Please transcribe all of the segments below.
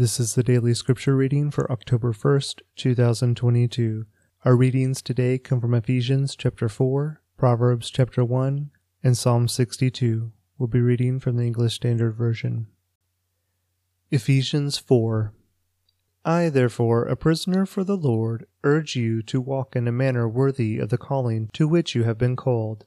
This is the daily scripture reading for October 1st, 2022. Our readings today come from Ephesians chapter 4, Proverbs chapter 1, and Psalm 62. We'll be reading from the English Standard Version. Ephesians 4 I, therefore, a prisoner for the Lord, urge you to walk in a manner worthy of the calling to which you have been called,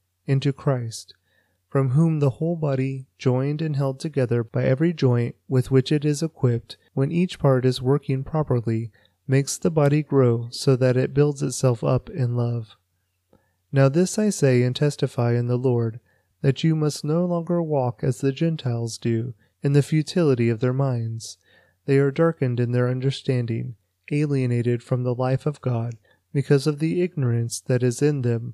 into Christ, from whom the whole body, joined and held together by every joint with which it is equipped, when each part is working properly, makes the body grow so that it builds itself up in love. Now, this I say and testify in the Lord, that you must no longer walk as the Gentiles do in the futility of their minds. They are darkened in their understanding, alienated from the life of God because of the ignorance that is in them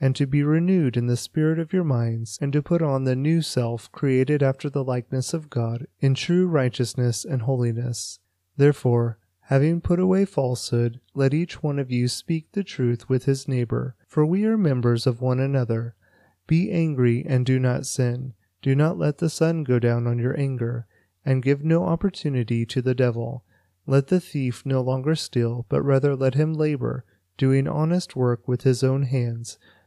and to be renewed in the spirit of your minds, and to put on the new self, created after the likeness of God, in true righteousness and holiness. Therefore, having put away falsehood, let each one of you speak the truth with his neighbor, for we are members of one another. Be angry and do not sin. Do not let the sun go down on your anger and give no opportunity to the devil. Let the thief no longer steal, but rather let him labor, doing honest work with his own hands,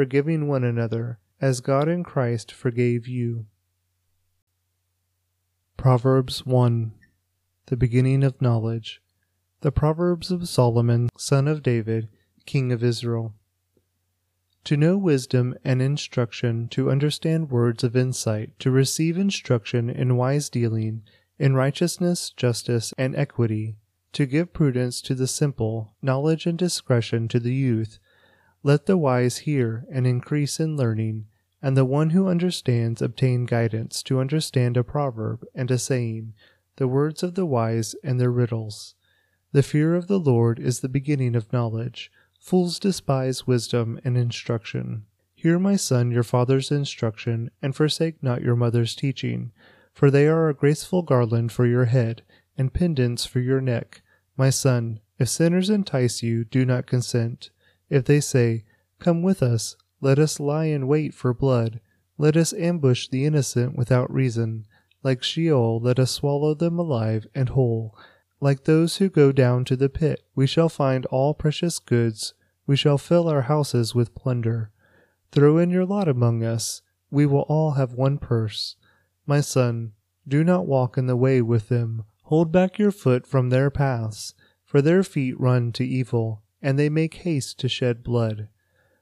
forgiving one another, as God in Christ forgave you. Proverbs 1 The beginning of knowledge. The Proverbs of Solomon, son of David, king of Israel. To know wisdom and instruction, to understand words of insight, to receive instruction in wise dealing, in righteousness, justice, and equity, to give prudence to the simple, knowledge and discretion to the youth. Let the wise hear and increase in learning, and the one who understands obtain guidance to understand a proverb and a saying, the words of the wise and their riddles. The fear of the Lord is the beginning of knowledge Fools despise wisdom and instruction. Hear, my son, your father's instruction, and forsake not your mother's teaching, for they are a graceful garland for your head, and pendants for your neck. My son, if sinners entice you, do not consent. If they say, Come with us, let us lie in wait for blood, let us ambush the innocent without reason. Like Sheol, let us swallow them alive and whole. Like those who go down to the pit, we shall find all precious goods, we shall fill our houses with plunder. Throw in your lot among us, We will all have one purse. My son, do not walk in the way with them. Hold back your foot from their paths, for their feet run to evil, and they make haste to shed blood.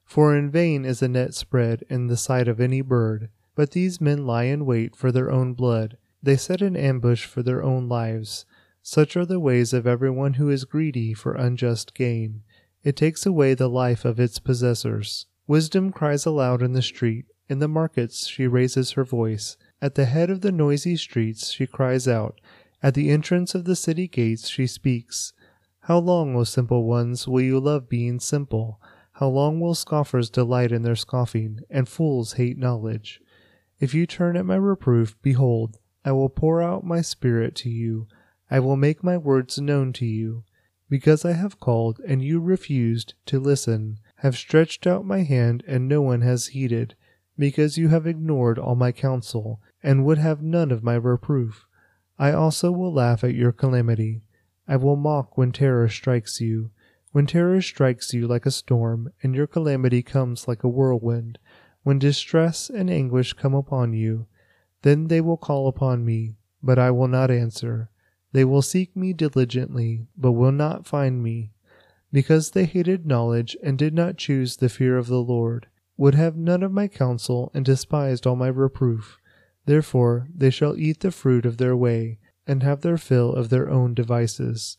For in vain is a net spread in the sight of any bird, but these men lie in wait for their own blood. They set an ambush for their own lives. Such are the ways of everyone who is greedy for unjust gain. It takes away the life of its possessors. Wisdom cries aloud in the street. In the markets she raises her voice. At the head of the noisy streets she cries out. At the entrance of the city gates she speaks. How long, O simple ones, will you love being simple? How long will scoffers delight in their scoffing, and fools hate knowledge? If you turn at my reproof, behold, I will pour out my spirit to you. I will make my words known to you. Because I have called, and you refused to listen, have stretched out my hand, and no one has heeded, because you have ignored all my counsel, and would have none of my reproof. I also will laugh at your calamity. I will mock when terror strikes you. When terror strikes you like a storm, and your calamity comes like a whirlwind, when distress and anguish come upon you, then they will call upon me, but I will not answer. They will seek me diligently, but will not find me, because they hated knowledge and did not choose the fear of the Lord, would have none of my counsel, and despised all my reproof. Therefore they shall eat the fruit of their way, and have their fill of their own devices.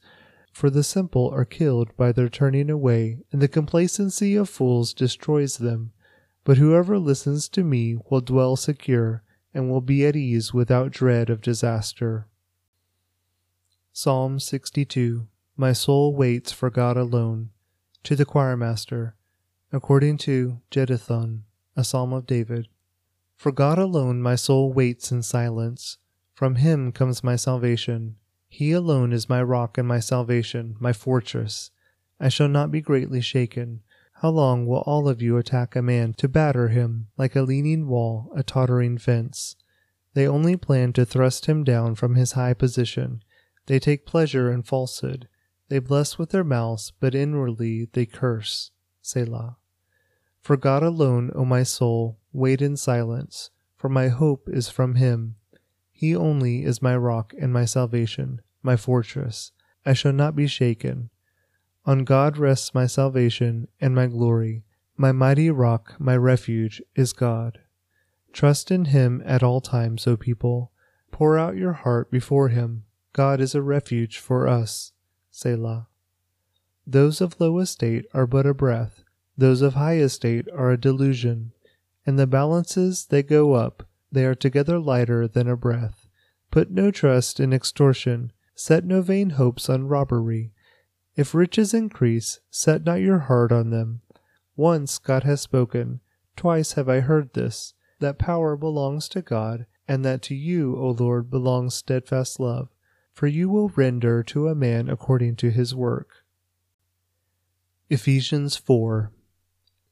For the simple are killed by their turning away, and the complacency of fools destroys them. But whoever listens to me will dwell secure, and will be at ease without dread of disaster. Psalm 62 My soul waits for God alone. To the choirmaster, according to Jeduthun, a psalm of David. For God alone my soul waits in silence. From him comes my salvation. He alone is my rock and my salvation, my fortress. I shall not be greatly shaken. How long will all of you attack a man to batter him like a leaning wall, a tottering fence? They only plan to thrust him down from his high position they take pleasure in falsehood. They bless with their mouths, but inwardly they curse. Selah. For God alone, O my soul, wait in silence, for my hope is from Him. He only is my rock and my salvation, my fortress. I shall not be shaken. On God rests my salvation and my glory. My mighty rock, my refuge, is God. Trust in Him at all times, O people. Pour out your heart before Him. God is a refuge for us. Selah. Those of low estate are but a breath, those of high estate are a delusion. and the balances they go up, they are together lighter than a breath. Put no trust in extortion, set no vain hopes on robbery. If riches increase, set not your heart on them. Once God has spoken, twice have I heard this, that power belongs to God, and that to you, O Lord, belongs steadfast love for you will render to a man according to his work. Ephesians 4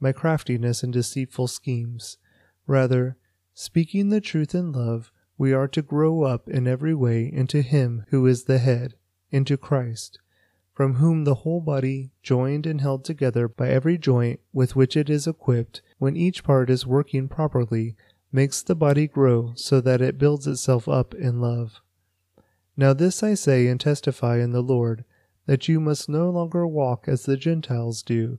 by craftiness and deceitful schemes. Rather, speaking the truth in love, we are to grow up in every way into Him who is the head, into Christ, from whom the whole body, joined and held together by every joint with which it is equipped, when each part is working properly, makes the body grow so that it builds itself up in love. Now, this I say and testify in the Lord, that you must no longer walk as the Gentiles do,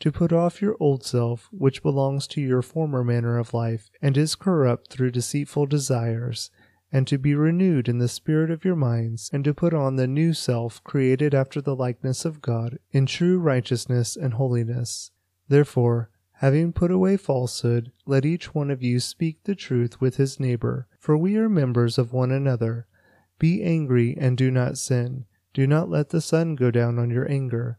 to put off your old self, which belongs to your former manner of life and is corrupt through deceitful desires and to be renewed in the spirit of your minds, and to put on the new self created after the likeness of God in true righteousness and holiness. Therefore, having put away falsehood, let each one of you speak the truth with his neighbor, for we are members of one another. Be angry and do not sin. Do not let the sun go down on your anger,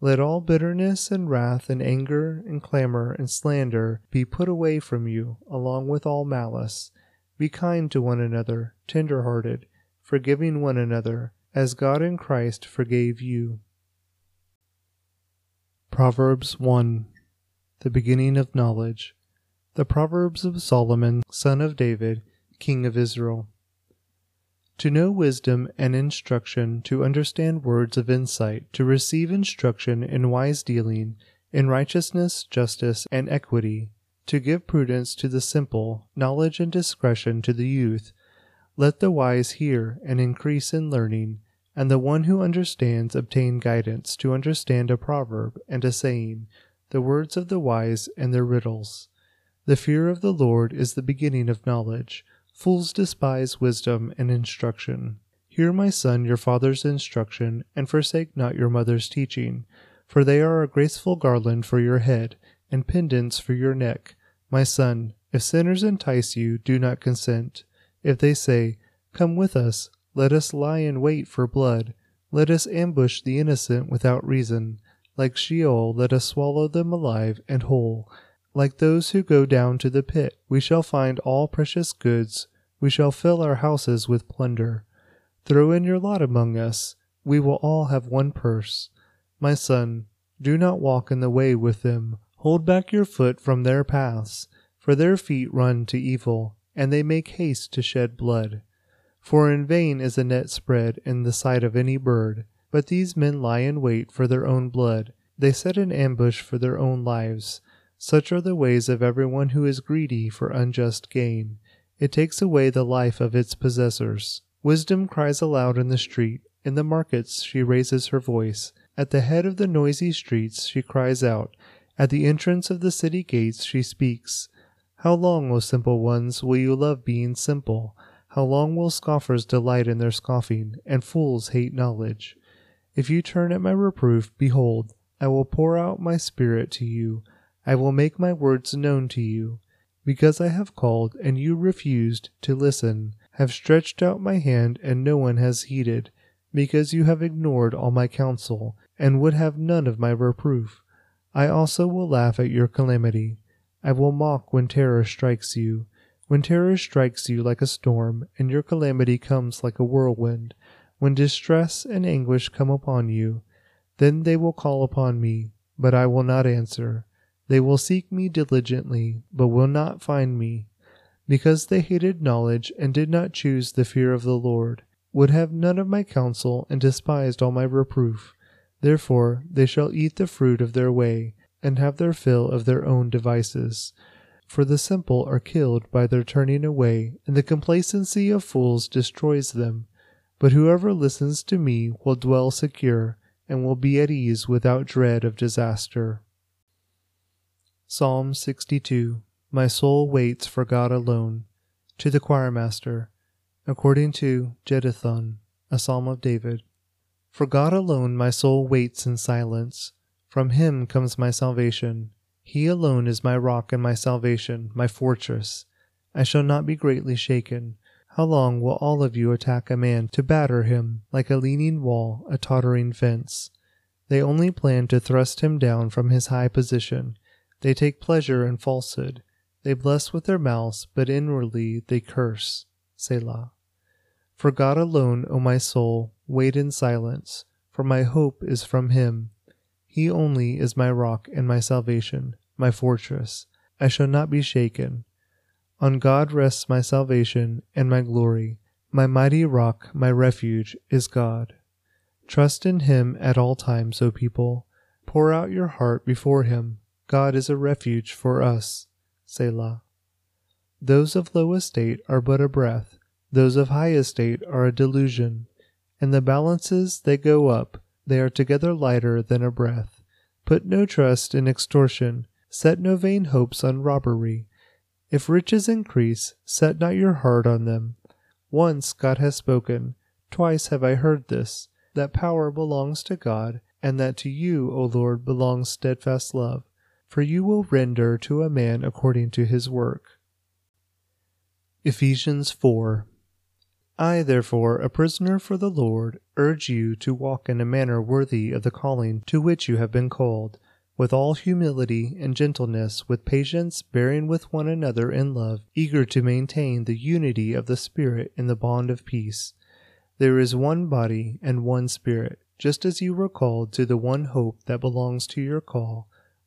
Let all bitterness and wrath and anger and clamor and slander be put away from you, along with all malice. Be kind to one another, tender hearted forgiving one another, as God in Christ forgave you. Proverbs 1 The beginning of knowledge. The Proverbs of Solomon, son of David, king of Israel. To know wisdom and instruction, to understand words of insight, to receive instruction in wise dealing, in righteousness, justice, and equity, to give prudence to the simple, knowledge and discretion to the youth, let the wise hear and increase in learning, and the one who understands obtain guidance to understand a proverb and a saying, the words of the wise and their riddles. The fear of the Lord is the beginning of knowledge. Fools despise wisdom and instruction. Hear, my son, your father's instruction, and forsake not your mother's teaching, for they are a graceful garland for your head, and pendants for your neck. My son, if sinners entice you, do not consent. If they say, Come with us, let us lie in wait for blood, let us ambush the innocent without reason, like Sheol, let us swallow them alive and whole. Like those who go down to the pit, we shall find all precious goods, we shall fill our houses with plunder. Throw in your lot among us, we will all have one purse. My son, do not walk in the way with them, hold back your foot from their paths, for their feet run to evil and they make haste to shed blood. For in vain is a net spread in the sight of any bird, but these men lie in wait for their own blood, they set an ambush for their own lives. Such are the ways of everyone who is greedy for unjust gain. It takes away the life of its possessors. Wisdom cries aloud in the street, in the markets she raises her voice. At the head of the noisy streets she cries out, at the entrance of the city gates she speaks. How long, O simple ones, will you love being simple? How long will scoffers delight in their scoffing, and fools hate knowledge? If you turn at my reproof, behold, I will pour out my spirit to you, I will make my words known to you. Because I have called, and you refused to listen, have stretched out my hand, and no one has heeded, because you have ignored all my counsel, and would have none of my reproof. I also will laugh at your calamity. I will mock when terror strikes you. When terror strikes you like a storm, and your calamity comes like a whirlwind, when distress and anguish come upon you, then they will call upon me, but I will not answer. They will seek me diligently, but will not find me, because they hated knowledge and did not choose the fear of the Lord, would have none of my counsel, and despised all my reproof. Therefore they shall eat the fruit of their way and have their fill of their own devices. For the simple are killed by their turning away, and the complacency of fools destroys them. But whoever listens to me will dwell secure, and will be at ease without dread of disaster. Psalm 62 My soul waits for God alone. To the choirmaster, according to Jeduthun, a psalm of David. For God alone my soul waits in silence. From him comes my salvation. He alone is my rock and my salvation, my fortress. I shall not be greatly shaken. How long will all of you attack a man to batter him like a leaning wall, a tottering fence? They only plan to thrust him down from his high position. They take pleasure in falsehood. They bless with their mouths, but inwardly they curse. Selah. For God alone, O my soul, wait in silence, for my hope is from him. He only is my rock and my salvation, my fortress. I shall not be shaken. On God rests my salvation and my glory. My mighty rock, my refuge, is God. Trust in him at all times, O people. Pour out your heart before him. God is a refuge for us. Selah. Those of low estate are but a breath, those of high estate are a delusion. In the balances they go up, they are together lighter than a breath. Put no trust in extortion, set no vain hopes on robbery. If riches increase, set not your heart on them. Once God has spoken, twice have I heard this, that power belongs to God, and that to you, O Lord, belongs steadfast love for you will render to a man according to his work. Ephesians 4 I, therefore, a prisoner for the Lord, urge you to walk in a manner worthy of the calling to which you have been called, with all humility and gentleness, with patience, bearing with one another in love, eager to maintain the unity of the Spirit in the bond of peace. There is one body and one Spirit, just as you were called to the one hope that belongs to your call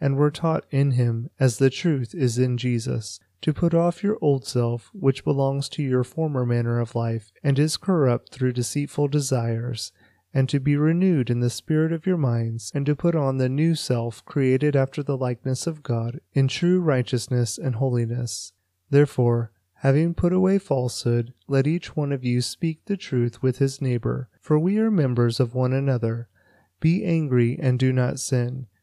and were taught in him as the truth is in Jesus, to put off your old self, which belongs to your former manner of life, and is corrupt through deceitful desires, and to be renewed in the spirit of your minds, and to put on the new self, created after the likeness of God, in true righteousness and holiness. Therefore, having put away falsehood, let each one of you speak the truth with his neighbor, for we are members of one another. Be angry and do not sin.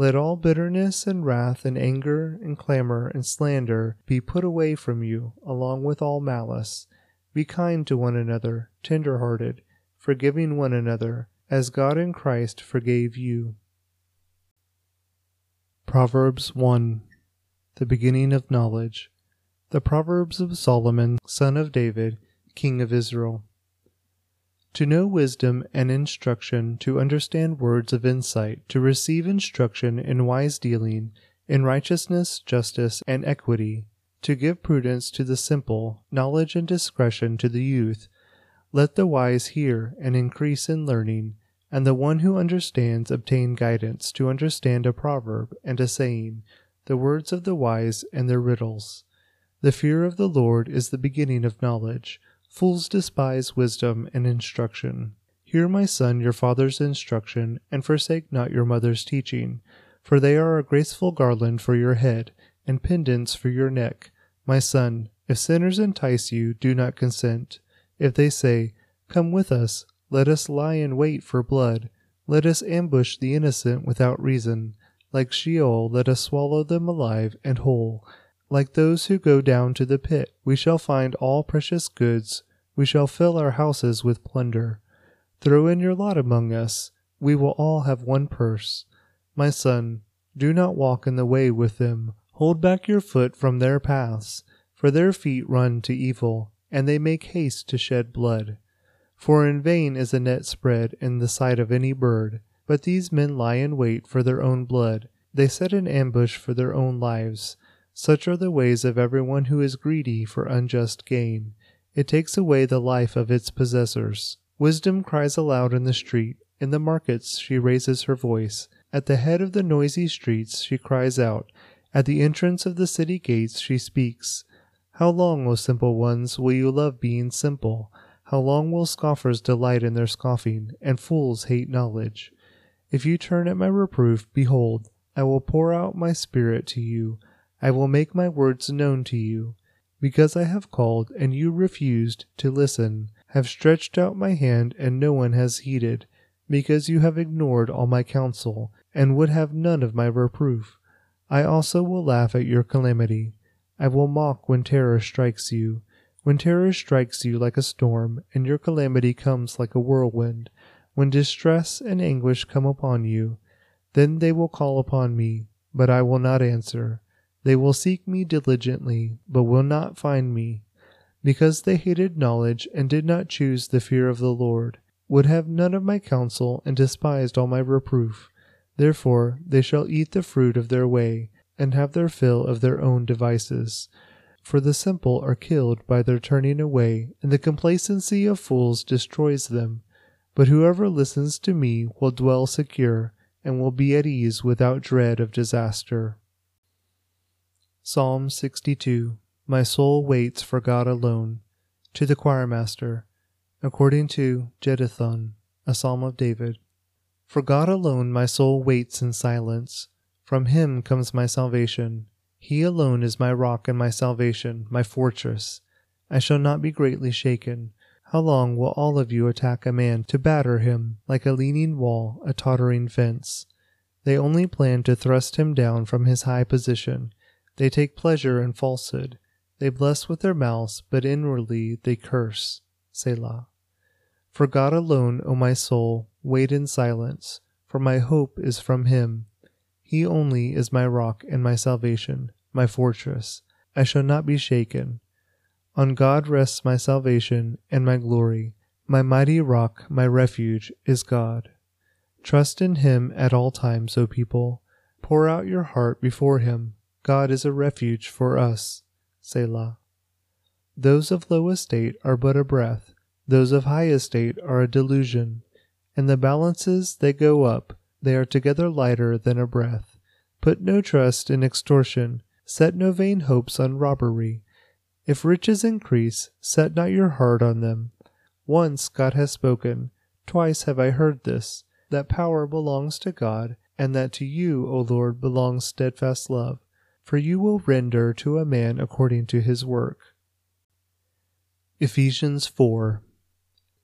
Let all bitterness and wrath and anger and clamor and slander be put away from you, along with all malice. Be kind to one another, tender hearted, forgiving one another, as God in Christ forgave you. Proverbs 1 The beginning of knowledge. The Proverbs of Solomon, son of David, king of Israel. To know wisdom and instruction, to understand words of insight, to receive instruction in wise dealing, in righteousness, justice, and equity, to give prudence to the simple, knowledge and discretion to the youth. Let the wise hear and increase in learning, and the one who understands obtain guidance to understand a proverb and a saying, the words of the wise and their riddles. The fear of the Lord is the beginning of knowledge Fools despise wisdom and instruction. Hear, my son, your father's instruction, and forsake not your mother's teaching, for they are a graceful garland for your head, and pendants for your neck. My son, if sinners entice you, do not consent. If they say, Come with us, let us lie in wait for blood, let us ambush the innocent without reason. Like Sheol, let us swallow them alive and whole. Like those who go down to the pit, we shall find all precious goods, we shall fill our houses with plunder. Throw in your lot among us, we will all have one purse. My son, do not walk in the way with them, hold back your foot from their paths, for their feet run to evil, and they make haste to shed blood. For in vain is a net spread in the sight of any bird, but these men lie in wait for their own blood, they set an ambush for their own lives. Such are the ways of everyone who is greedy for unjust gain. It takes away the life of its possessors. Wisdom cries aloud in the street. In the markets she raises her voice. At the head of the noisy streets she cries out. At the entrance of the city gates she speaks. How long, O simple ones, will you love being simple? How long will scoffers delight in their scoffing, and fools hate knowledge? If you turn at my reproof, behold, I will pour out my spirit to you. I will make my words known to you. Because I have called, and you refused to listen, have stretched out my hand, and no one has heeded, because you have ignored all my counsel, and would have none of my reproof. I also will laugh at your calamity. I will mock when terror strikes you. When terror strikes you like a storm, and your calamity comes like a whirlwind, when distress and anguish come upon you, then they will call upon me, but I will not answer. They will seek me diligently, but will not find me, because they hated knowledge and did not choose the fear of the Lord, would have none of my counsel, and despised all my reproof. Therefore they shall eat the fruit of their way, and have their fill of their own devices. For the simple are killed by their turning away, and the complacency of fools destroys them. But whoever listens to me will dwell secure, and will be at ease without dread of disaster. Psalm 62 My soul waits for God alone. To the choirmaster, according to Jeduthun, a psalm of David. For God alone my soul waits in silence. From him comes my salvation. He alone is my rock and my salvation, my fortress. I shall not be greatly shaken. How long will all of you attack a man to batter him like a leaning wall, a tottering fence? They only plan to thrust him down from his high position they take pleasure in falsehood. They bless with their mouths, but inwardly they curse. Selah. For God alone, O my soul, wait in silence, for my hope is from Him. He only is my rock and my salvation, my fortress. I shall not be shaken. On God rests my salvation and my glory. My mighty rock, my refuge, is God. Trust in Him at all times, O people. Pour out your heart before Him. God is a refuge for us. Selah. Those of low estate are but a breath, those of high estate are a delusion. In the balances they go up, they are together lighter than a breath. Put no trust in extortion, set no vain hopes on robbery. If riches increase, set not your heart on them. Once God has spoken, twice have I heard this, that power belongs to God, and that to you, O Lord, belongs steadfast love for you will render to a man according to his work. Ephesians 4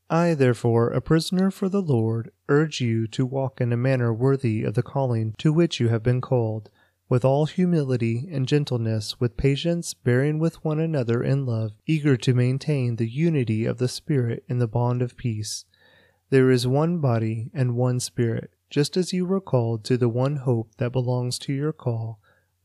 I, therefore, a prisoner for the Lord, urge you to walk in a manner worthy of the calling to which you have been called, with all humility and gentleness, with patience, bearing with one another in love, eager to maintain the unity of the Spirit in the bond of peace. There is one body and one Spirit, just as you were called to the one hope that belongs to your call,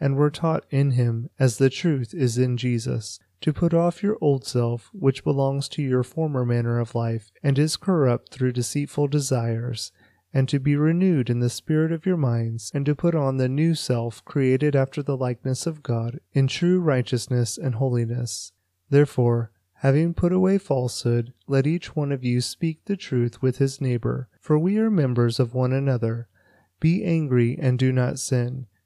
and were taught in him as the truth is in Jesus to put off your old self, which belongs to your former manner of life and is corrupt through deceitful desires, and to be renewed in the spirit of your minds, and to put on the new self, created after the likeness of God, in true righteousness and holiness. Therefore, having put away falsehood, let each one of you speak the truth with his neighbor, for we are members of one another. Be angry and do not sin.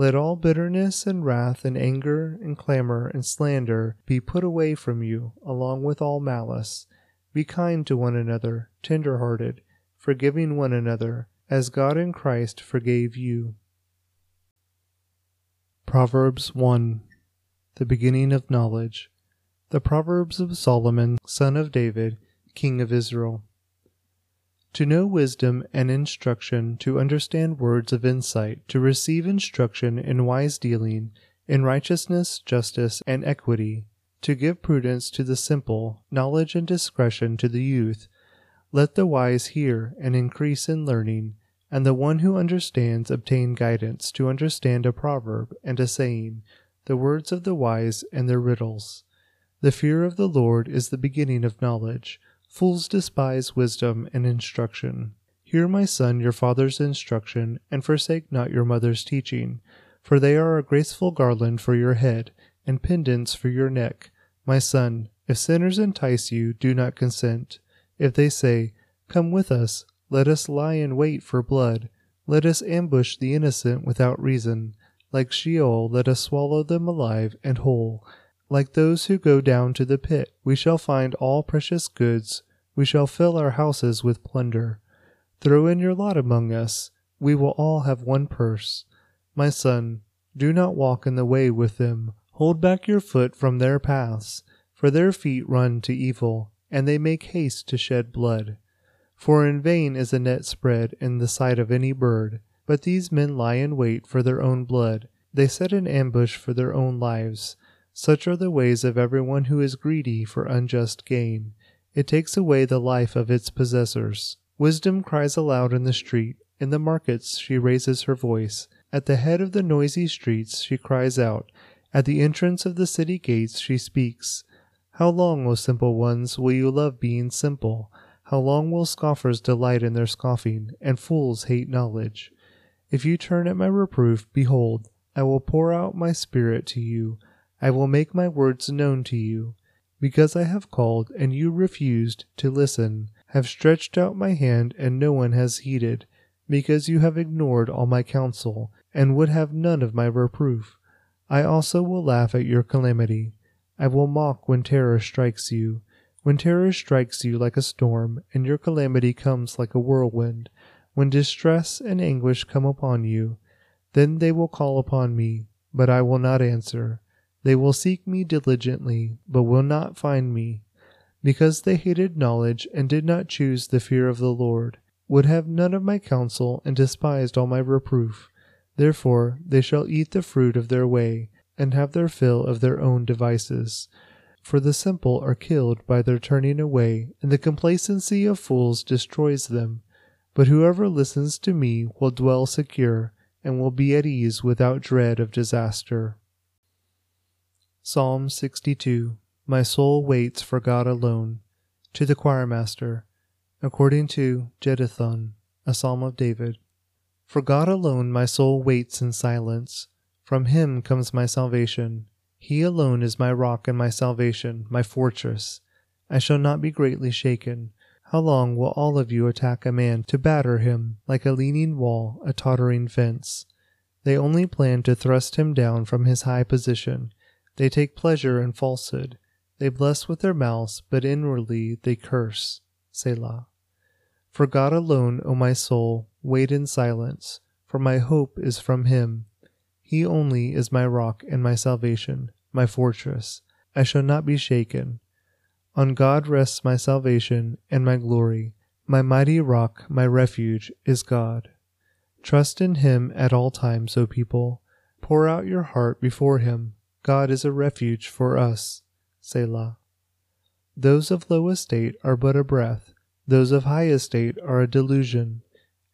Let all bitterness and wrath and anger and clamor and slander be put away from you, along with all malice. Be kind to one another, tender hearted, forgiving one another, as God in Christ forgave you. Proverbs 1 The beginning of knowledge. The Proverbs of Solomon, son of David, king of Israel. To know wisdom and instruction, to understand words of insight, to receive instruction in wise dealing, in righteousness, justice, and equity, to give prudence to the simple, knowledge and discretion to the youth. Let the wise hear and increase in learning, and the one who understands obtain guidance to understand a proverb and a saying, the words of the wise and their riddles. The fear of the Lord is the beginning of knowledge Fools despise wisdom and instruction. Hear, my son, your father's instruction, and forsake not your mother's teaching, for they are a graceful garland for your head, and pendants for your neck. My son, if sinners entice you, do not consent. If they say, Come with us, let us lie in wait for blood, let us ambush the innocent without reason. Like Sheol, let us swallow them alive and whole. Like those who go down to the pit, we shall find all precious goods, we shall fill our houses with plunder. Throw in your lot among us, we will all have one purse. My son, do not walk in the way with them, hold back your foot from their paths, for their feet run to evil, and they make haste to shed blood. For in vain is a net spread in the sight of any bird, But these men lie in wait for their own blood, they set an ambush for their own lives. Such are the ways of everyone who is greedy for unjust gain. It takes away the life of its possessors. Wisdom cries aloud in the street. In the markets she raises her voice. At the head of the noisy streets she cries out. At the entrance of the city gates she speaks. How long, O simple ones, will you love being simple? How long will scoffers delight in their scoffing, and fools hate knowledge? If you turn at my reproof, behold, I will pour out my spirit to you. I will make my words known to you. Because I have called, and you refused to listen, have stretched out my hand, and no one has heeded, because you have ignored all my counsel, and would have none of my reproof. I also will laugh at your calamity. I will mock when terror strikes you. When terror strikes you like a storm, and your calamity comes like a whirlwind, when distress and anguish come upon you, then they will call upon me, but I will not answer. They will seek me diligently, but will not find me, because they hated knowledge and did not choose the fear of the Lord, would have none of my counsel, and despised all my reproof. Therefore they shall eat the fruit of their way, and have their fill of their own devices. For the simple are killed by their turning away, and the complacency of fools destroys them. But whoever listens to me will dwell secure, and will be at ease without dread of disaster. Psalm 62 My soul waits for God alone. To the choirmaster, according to Jeduthun, a psalm of David. For God alone my soul waits in silence. From him comes my salvation. He alone is my rock and my salvation, my fortress. I shall not be greatly shaken. How long will all of you attack a man to batter him like a leaning wall, a tottering fence? They only plan to thrust him down from his high position. They take pleasure in falsehood. They bless with their mouths, but inwardly they curse. Selah. For God alone, O my soul, wait in silence, for my hope is from him. He only is my rock and my salvation, my fortress. I shall not be shaken. On God rests my salvation and my glory. My mighty rock, my refuge, is God. Trust in him at all times, O people. Pour out your heart before him. God is a refuge for us. Selah. Those of low estate are but a breath, those of high estate are a delusion.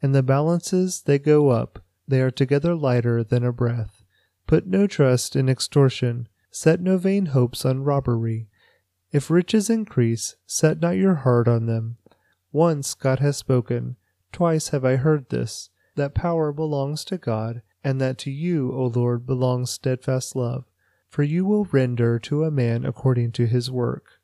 In the balances they go up, they are together lighter than a breath. Put no trust in extortion, set no vain hopes on robbery. If riches increase, set not your heart on them. Once God has spoken, twice have I heard this, that power belongs to God, and that to you, O Lord, belongs steadfast love, for you will render to a man according to his work.